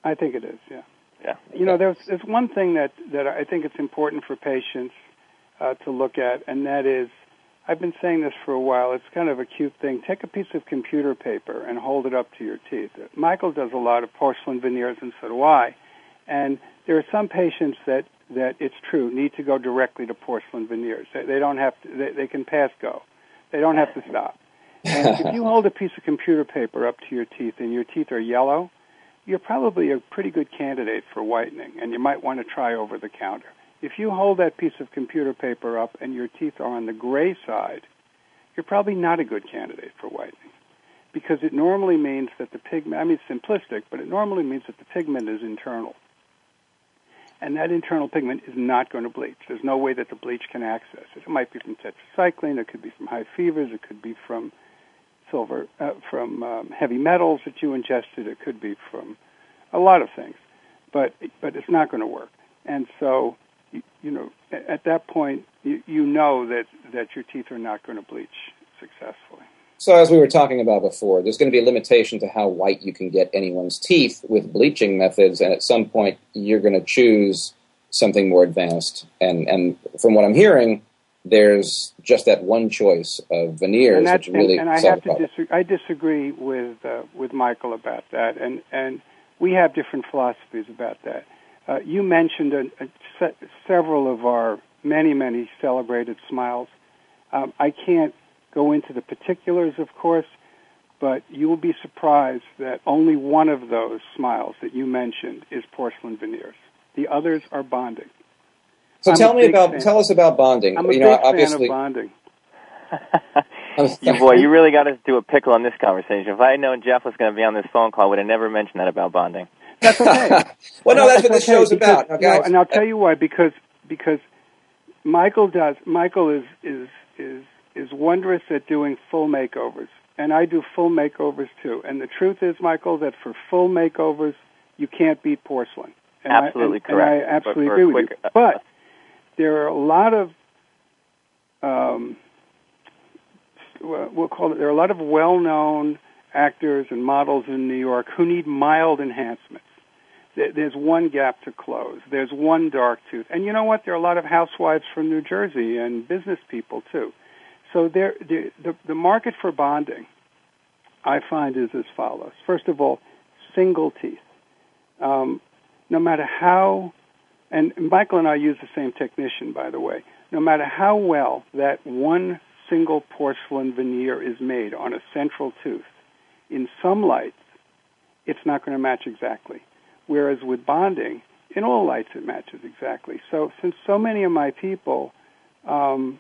S8: I think it is. Yeah.
S3: Yeah.
S8: You know, there's there's one thing that that I think it's important for patients uh, to look at, and that is, I've been saying this for a while. It's kind of a cute thing. Take a piece of computer paper and hold it up to your teeth. Michael does a lot of porcelain veneers, and so do I. And there are some patients that that it's true need to go directly to porcelain veneers. They, they don't have to. They, they can pass go. They don't have to stop. And if you hold a piece of computer paper up to your teeth and your teeth are yellow, you're probably a pretty good candidate for whitening, and you might want to try over the counter. If you hold that piece of computer paper up and your teeth are on the gray side, you're probably not a good candidate for whitening because it normally means that the pigment, I mean, it's simplistic, but it normally means that the pigment is internal. And that internal pigment is not going to bleach. There's no way that the bleach can access it. It might be from tetracycline, it could be from high fevers, it could be from silver, uh, from um, heavy metals that you ingested, it could be from a lot of things. But, but it's not going to work. And so, you, you know, at, at that point, you, you know that, that your teeth are not going to bleach successfully.
S2: So, as we were talking about before, there's going to be a limitation to how white you can get anyone's teeth with bleaching methods, and at some point, you're going to choose something more advanced. And, and from what I'm hearing, there's just that one choice of veneers
S8: and,
S2: which really
S8: and, and I have to disagree. I disagree with uh, with Michael about that, and and we have different philosophies about that. Uh, you mentioned a, a se- several of our many many celebrated smiles. Um, I can't go into the particulars, of course, but you will be surprised that only one of those smiles that you mentioned is porcelain veneers. The others are bonding.
S2: So
S8: I'm
S2: tell me about
S8: fan.
S2: tell us about bonding.
S8: I'm a
S2: you know,
S8: big
S2: obviously,
S8: fan of bonding.
S3: You boy, you really got us to a pickle on this conversation. If I had known Jeff was going to be on this phone call, I would have never mentioned that about bonding.
S8: That's okay.
S2: well, no, that's what this
S8: okay,
S2: show's
S8: because-
S2: about. Now,
S8: no, and I'll tell you why. Because because Michael does. Michael is is is is wondrous at doing full makeovers, and I do full makeovers too. And the truth is, Michael, that for full makeovers, you can't beat porcelain. And I-
S3: Absolutely
S8: and- and I absolutely agree
S3: a
S8: with
S3: quick-
S8: you. But there are a lot of um, well, we'll call it. There are a lot of well-known actors and models in New York who need mild enhancements. There- There's one gap to close. There's one dark tooth, and you know what? There are a lot of housewives from New Jersey and business people too. So there, the, the the market for bonding, I find, is as follows. First of all, single teeth. Um, no matter how, and Michael and I use the same technician, by the way. No matter how well that one single porcelain veneer is made on a central tooth, in some lights, it's not going to match exactly. Whereas with bonding, in all lights, it matches exactly. So since so many of my people um,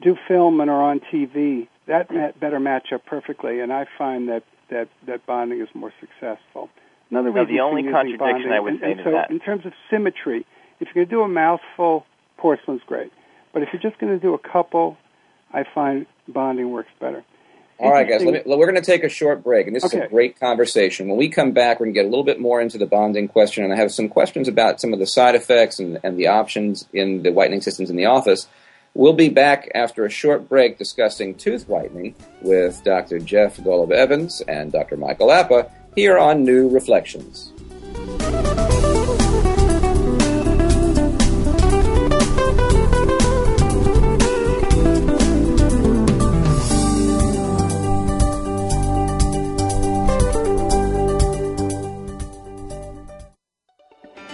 S8: do film and are on TV, that better match up perfectly, and I find that, that, that bonding is more successful. Another
S3: No,
S8: reason
S3: the only contradiction
S8: bonding,
S3: I would
S8: and,
S3: say
S8: and so
S3: that-
S8: in terms of symmetry, if you're going to do a mouthful, porcelain's great. But if you're just going to do a couple, I find bonding works better.
S2: All right, guys, let me, we're going to take a short break, and this is a great conversation. When we come back, we're going to get a little bit more into the bonding question, and I have some questions about some of the side effects and, and the options in the whitening systems in the office. We'll be back after a short break discussing tooth whitening with Dr. Jeff Golub Evans and Dr. Michael Apa here on New Reflections.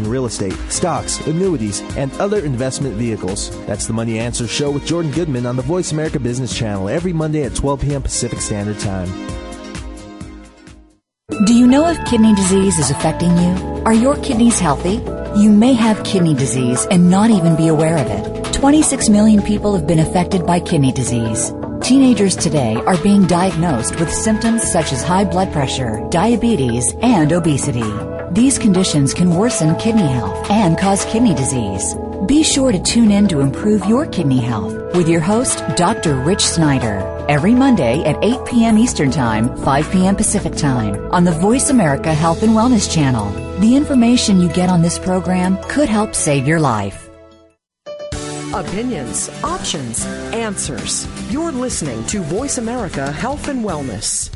S9: in real estate, stocks, annuities, and other investment vehicles. That's the Money Answer Show with Jordan Goodman on the Voice America Business Channel every Monday at 12 p.m. Pacific Standard Time.
S10: Do you know if kidney disease is affecting you? Are your kidneys healthy? You may have kidney disease and not even be aware of it. 26 million people have been affected by kidney disease. Teenagers today are being diagnosed with symptoms such as high blood pressure, diabetes, and obesity. These conditions can worsen kidney health and cause kidney disease. Be sure to tune in to improve your kidney health with your host, Dr. Rich Snyder, every Monday at 8 p.m. Eastern Time, 5 p.m. Pacific Time on the Voice America Health and Wellness Channel. The information you get on this program could help save your life.
S11: Opinions, options, answers. You're listening to Voice America Health and Wellness.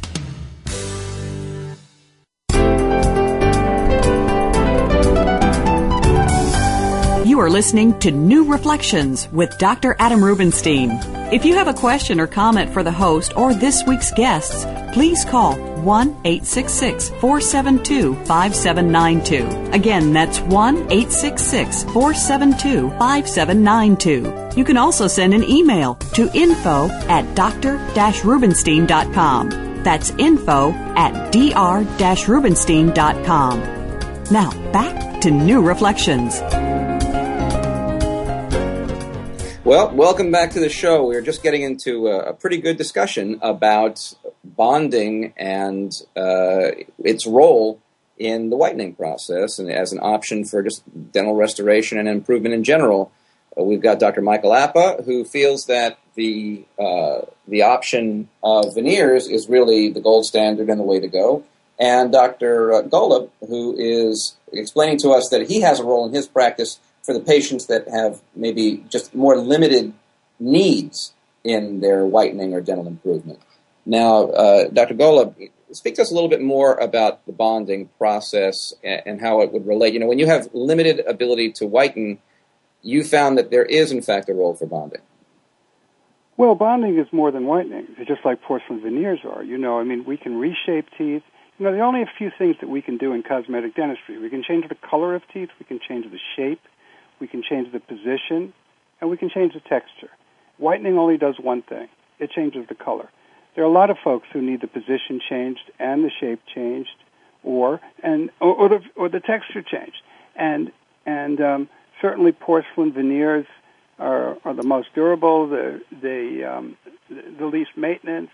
S1: Are listening to New Reflections with Dr. Adam Rubinstein. If you have a question or comment for the host or this week's guests, please call 1 866 472 5792. Again, that's 1 866 472 5792. You can also send an email to info at dr rubinstein.com. That's info at dr rubinstein.com. Now, back to New Reflections.
S2: Well, welcome back to the show. We are just getting into a, pretty good discussion about bonding and uh, its role in the whitening process and as an option for just dental restoration and improvement in general. Uh, we've got Dr. Michael Apa, who feels that the uh, the option of veneers is really the gold standard and the way to go, and Dr. Golub, who is explaining to us that he has a role in his practice for the patients that have maybe just more limited needs in their whitening or dental improvement. Now, uh, Dr. Golub, speak to us a little bit more about the bonding process and, and, how it would relate. You know, when you have limited ability to whiten, you found that there is, in fact, a role for bonding.
S8: Well, bonding is more than whitening. It's just like porcelain veneers are. You know, I mean, we can reshape teeth. You know, there are only a few things that we can do in cosmetic dentistry. We can change the color of teeth. We can change the shape we can change the position, and we can change the texture. Whitening only does one thing it changes the color. There are a lot of folks who need the position changed and the shape changed, or and or, or the or the texture changed. And and um, certainly porcelain veneers are, are the most durable, the the um, the least maintenance,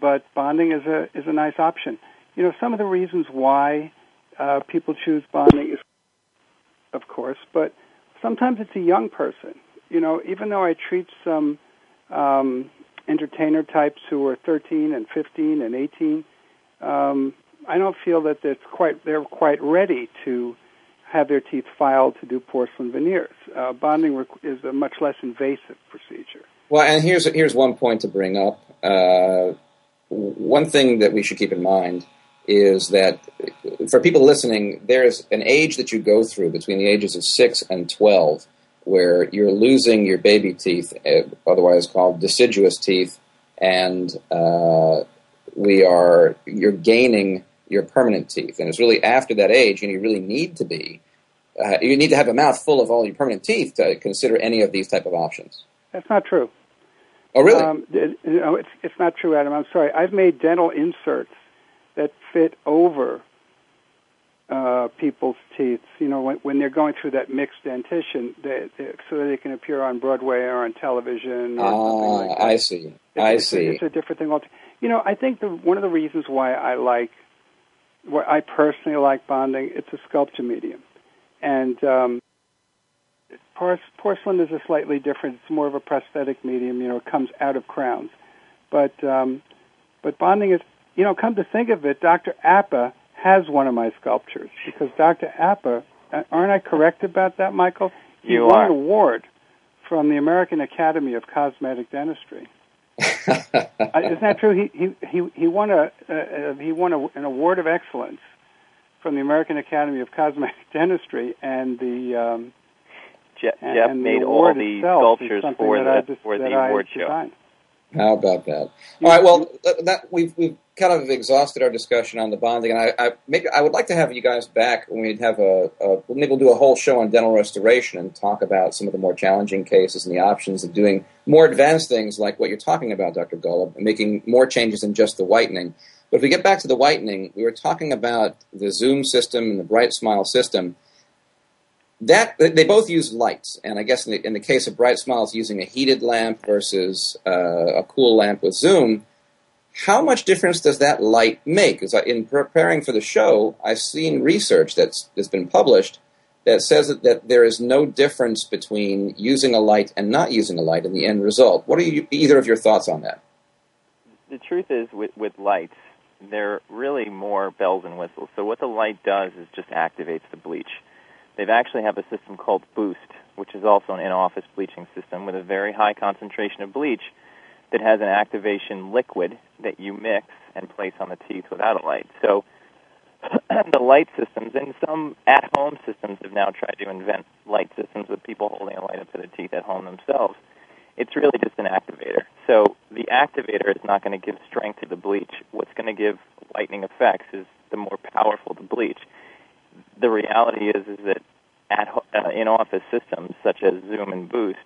S8: but bonding is a is a nice option. You know, some of the reasons why uh, people choose bonding is, of course, but sometimes it's a young person. You know, even though I treat some um, entertainer types who are 13 and 15 and 18, um, I don't feel that it's quite they're quite ready to have their teeth filed to do porcelain veneers. Uh, bonding is a much less invasive procedure.
S2: Well, and here's here's one point to bring up. Uh, one thing that we should keep in mind is that for people listening, there's an age that you go through between the ages of 6 and 12 where you're losing your baby teeth, eh, otherwise called deciduous teeth, and uh, we are you're gaining your permanent teeth. And it's really after that age, and you really need to be, uh, you need to have a mouth full of all your permanent teeth to consider any of these type of options.
S8: That's not true.
S2: Oh, really?
S8: Um, it, you it's, it's not true, Adam. I'm sorry. I've made dental inserts that fit over uh, people's teeth. You know, when, when they're going through that mixed dentition, they, they, so they can appear on Broadway or on television. Or
S2: ah,
S8: like
S2: I see.
S8: It's,
S2: I see.
S8: It's a different thing altogether. You know, I think the, one of the reasons why I like, why I personally like bonding, it's a sculpture medium, and um, porcelain is a slightly different. It's more of a prosthetic medium. You know, it comes out of crowns, but um, but bonding is you know, come to think of it, Dr. Apa has one of my sculptures because Dr. Apa uh, aren't I correct about that, Michael? He
S3: You
S8: won
S3: are.
S8: an award from the American Academy of Cosmetic Dentistry. uh, isn't that true? He he he he won a uh, uh, he won a, an award of excellence from the American Academy of Cosmetic Dentistry, and the um,
S3: Je-
S8: and,
S3: Jeff
S8: and
S3: made
S8: the
S3: all
S8: award
S3: the
S8: itself is
S3: sculptures
S8: something
S3: for
S8: that
S3: the
S8: I just,
S3: for
S8: that
S3: the
S8: I
S3: award show.
S8: designed.
S2: How about that? All right. Well, that, that we've we've kind of exhausted our discussion on the bonding, and I, I maybe I would like to have you guys back when we have a, a maybe we'll do a whole show on dental restoration and talk about some of the more challenging cases and the options of doing more advanced things like what you're talking about, Dr. Golub, and making more changes than just the whitening. But if we get back to the whitening, we were talking about the Zoom system and the BriteSmile system. That they both use lights, and I guess in the, in the case of BriteSmile, it's using a heated lamp versus uh, a cool lamp with Zoom. How much difference does that light make? Because uh, in preparing for the show, I've seen research that's that's been published that says that, that there is no difference between using a light and not using a light in the end result. What are you, either of your thoughts on that?
S3: the truth is with with lights they're really more bells and whistles so what the light does is just activates the bleach they've actually have a system called boost which is also an in-office bleaching system with a very high concentration of bleach that has an activation liquid that you mix and place on the teeth without a light so the light systems and some at-home systems have now tried to invent light systems with people holding a light up to their teeth at home themselves it's really just an activator. So the activator is not going to give strength to the bleach. What's going to give whitening effects is the more powerful the bleach. The reality is is that at uh, in-office systems such as Zoom and Boost,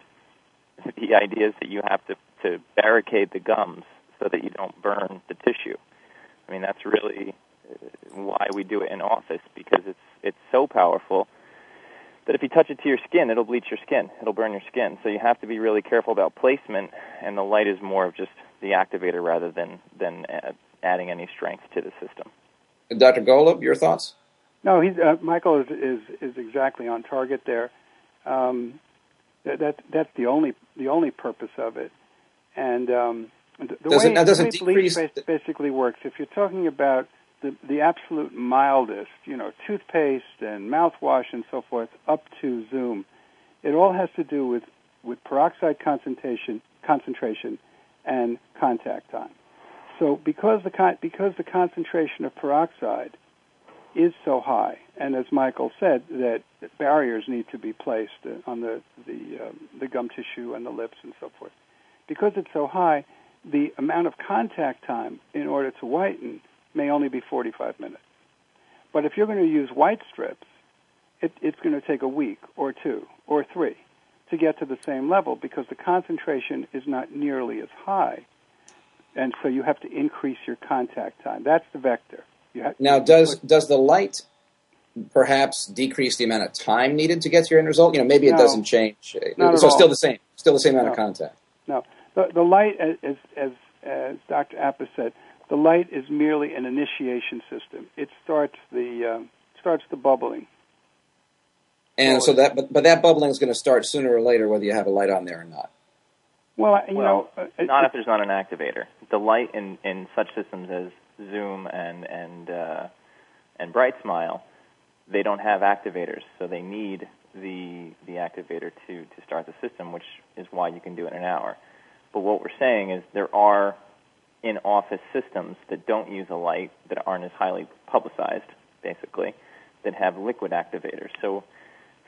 S3: the idea is that you have to to barricade the gums so that you don't burn the tissue. I mean that's really uh, why we do it in office because it's it's so powerful that if you touch it to your skin, it'll bleach your skin. It'll burn your skin. So you have to be really careful about placement, and the light is more of just the activator rather than than uh, adding any strength to the system.
S2: Dr. Golub, your thoughts?
S8: No, he's uh, Michael is, is is exactly on target there. Um, that, that that's the only the only purpose of it, and um, the, the
S2: Does it-
S8: way, the way bleach bas- basically works. If you're talking about the the absolute mildest, you know, toothpaste and mouthwash and so forth, up to Zoom, it all has to do with with peroxide concentration concentration and contact time. So because the con- because the concentration of peroxide is so high, and as Michael said, that barriers need to be placed on the the um, the gum tissue and the lips and so forth. Because it's so high, the amount of contact time in order to whiten may only be 45 minutes. But if you're going to use white strips, it, it's going to take a week or two or three to get to the same level because the concentration is not nearly as high, and so you have to increase your contact time. That's the vector.
S2: Now, does does the light perhaps decrease the amount of time needed to get to your end result? You know, maybe it
S8: No.
S2: doesn't change. So
S8: all.
S2: still the same, still the same amount of contact.
S8: No, the, the light, as, as, as, as Dr. Apa said, the light is merely an initiation system. It starts the um, starts the bubbling.
S2: And so that, but, but that bubbling is going to start sooner or later, whether you have a light on there or not.
S8: Well, you
S3: well,
S8: know, uh,
S3: not
S8: it-
S3: if there's not an activator. The light in in such systems as Zoom and and uh, and BriteSmile, they don't have activators, so they need the the activator to to start the system, which is why you can do it in an hour. But what we're saying is there are in office systems that don't use a light that aren't as highly publicized, basically, that have liquid activators. So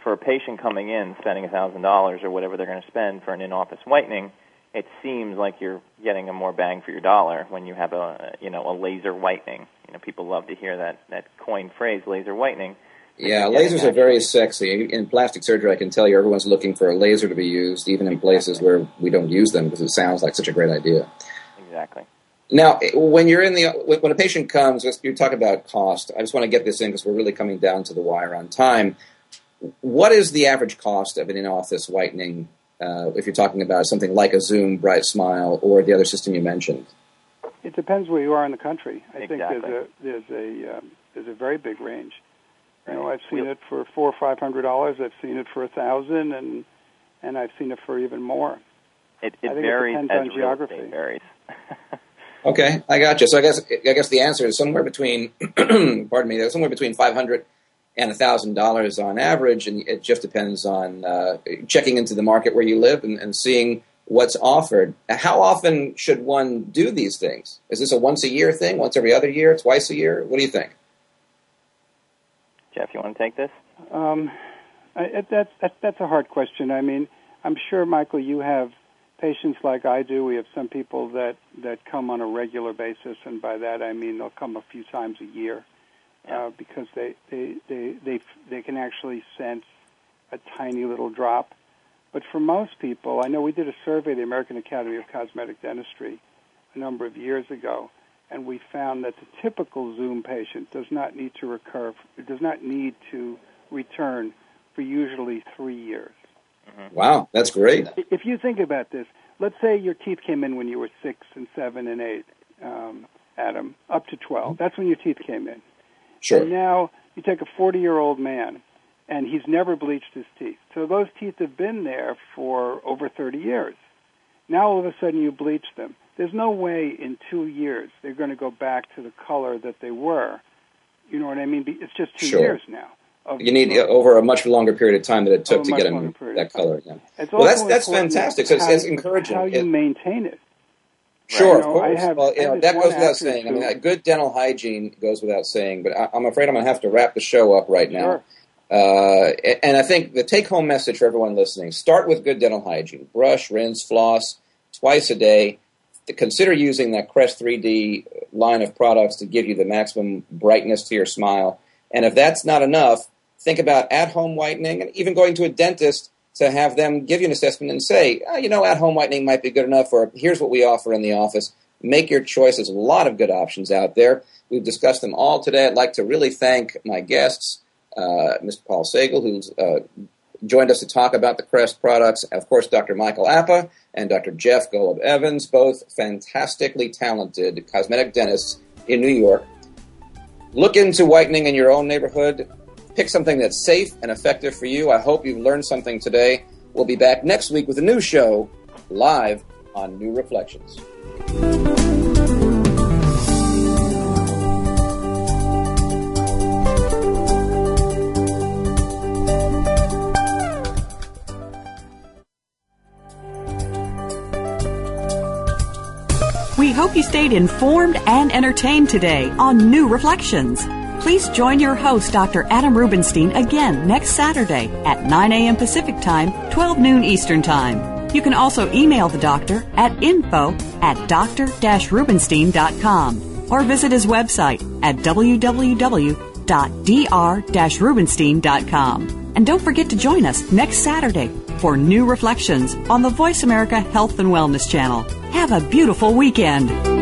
S3: for a patient coming in spending thousand dollars or whatever they're going to spend for an in-office whitening, it seems like you're getting a more bang for your dollar when you have a you know a laser whitening. You know, people love to hear that that coined phrase, laser whitening.
S2: Yeah,
S3: You're
S2: lasers are very sexy. In plastic surgery, I can tell you everyone's looking for a laser to be used, even in places where we don't use them because it sounds like such a great idea.
S3: Exactly.
S2: Now, when you're in the when when a patient comes, you talk about cost. I just want to get this in because we're really coming down to the wire on time. What is the average cost of an in-office whitening? Uh, if you're talking about something like a Zoom, BriteSmile, or the other system you mentioned.
S8: it depends where you are in the country. I think there's a there's a um, there's a very big range. You know, I've seen it for four or five hundred dollars. I've seen it for a thousand, and and I've seen it for even more.
S3: It,
S8: I
S3: it
S8: think it
S3: varies
S8: depends
S3: as
S8: on
S3: real
S8: geography.
S3: estate varies.
S2: Okay, I got you. So I guess I guess the answer is somewhere between, pardon me, somewhere between five hundred and a $1,000 on average, and it just depends on uh, checking into the market where you live and, and seeing what's offered. How often should one do these things? Is this a once a year thing, once every other year, twice a year? What do you think?
S3: Jeff, you want to take this?
S8: Um, I, that, that, that's a hard question. I mean, I'm sure, Michael, you have patients like I do. We have some people that, that come on a regular basis, and by that I mean they'll come a few times a year uh, because they, they, they, they, they can actually sense a tiny little drop. But for most people, I know we did a survey, the American Academy of Cosmetic Dentistry, a number of years ago, and we found that the typical Zoom patient does not need to recur, does not need to return for usually three years.
S2: Mm-hmm. Wow, that's great.
S8: If you think about this, let's say your teeth came in when you were six and seven and eight, um, Adam, up to 12. That's when your teeth came in.
S2: Sure.
S8: And now you take a 40 year old man and he's never bleached his teeth. So those teeth have been there for over 30 years. Now all of a sudden you bleach them. There's no way in two years they're going to go back to the color that they were. You know what I mean? It's just two
S2: sure.
S8: years now.
S2: You need over a much longer period of time than it took to get them that color. Yeah. Well, that's that's fantastic. So it's, it's encouraging.
S8: How you it, maintain it.
S2: Sure,
S8: right.
S2: of course.
S8: Have,
S2: well, you know, that goes without saying. I mean, good dental hygiene goes without saying. But I, am afraid I'm going to have to wrap the show up right now.
S8: Sure.
S2: Uh, and I think the take-home message for everyone listening: start with good dental hygiene. Brush, rinse, floss twice a day. Consider using that Crest 3D line of products to give you the maximum brightness to your smile. And if that's not enough, think about at-home whitening and even going to a dentist to have them give you an assessment and say, oh, you know, at-home whitening might be good enough, or here's what we offer in the office. Make your choice. There's a lot of good options out there. We've discussed them all today. I'd like to really thank my guests, uh, Mr. Paul Sagel, who's uh, joined us to talk about the Crest products. Of course, Dr. Michael Apa and Dr. Jeff Golub Evans, both fantastically talented cosmetic dentists in New York. Look into whitening in your own neighborhood. Pick something that's safe and effective for you. I hope you've learned something today. We'll be back next week with a new show live on New Reflections.
S1: You stayed informed and entertained today on New Reflections. Please join your host, Dr. Adam Rubinstein, again next Saturday at 9 a.m. Pacific Time, 12 noon Eastern Time. You can also email the doctor at info at dr-rubinstein.com or visit his website at www.dr-rubinstein.com. And don't forget to join us next Saturday for New Reflections on the Voice America Health and Wellness Channel. Have a beautiful weekend.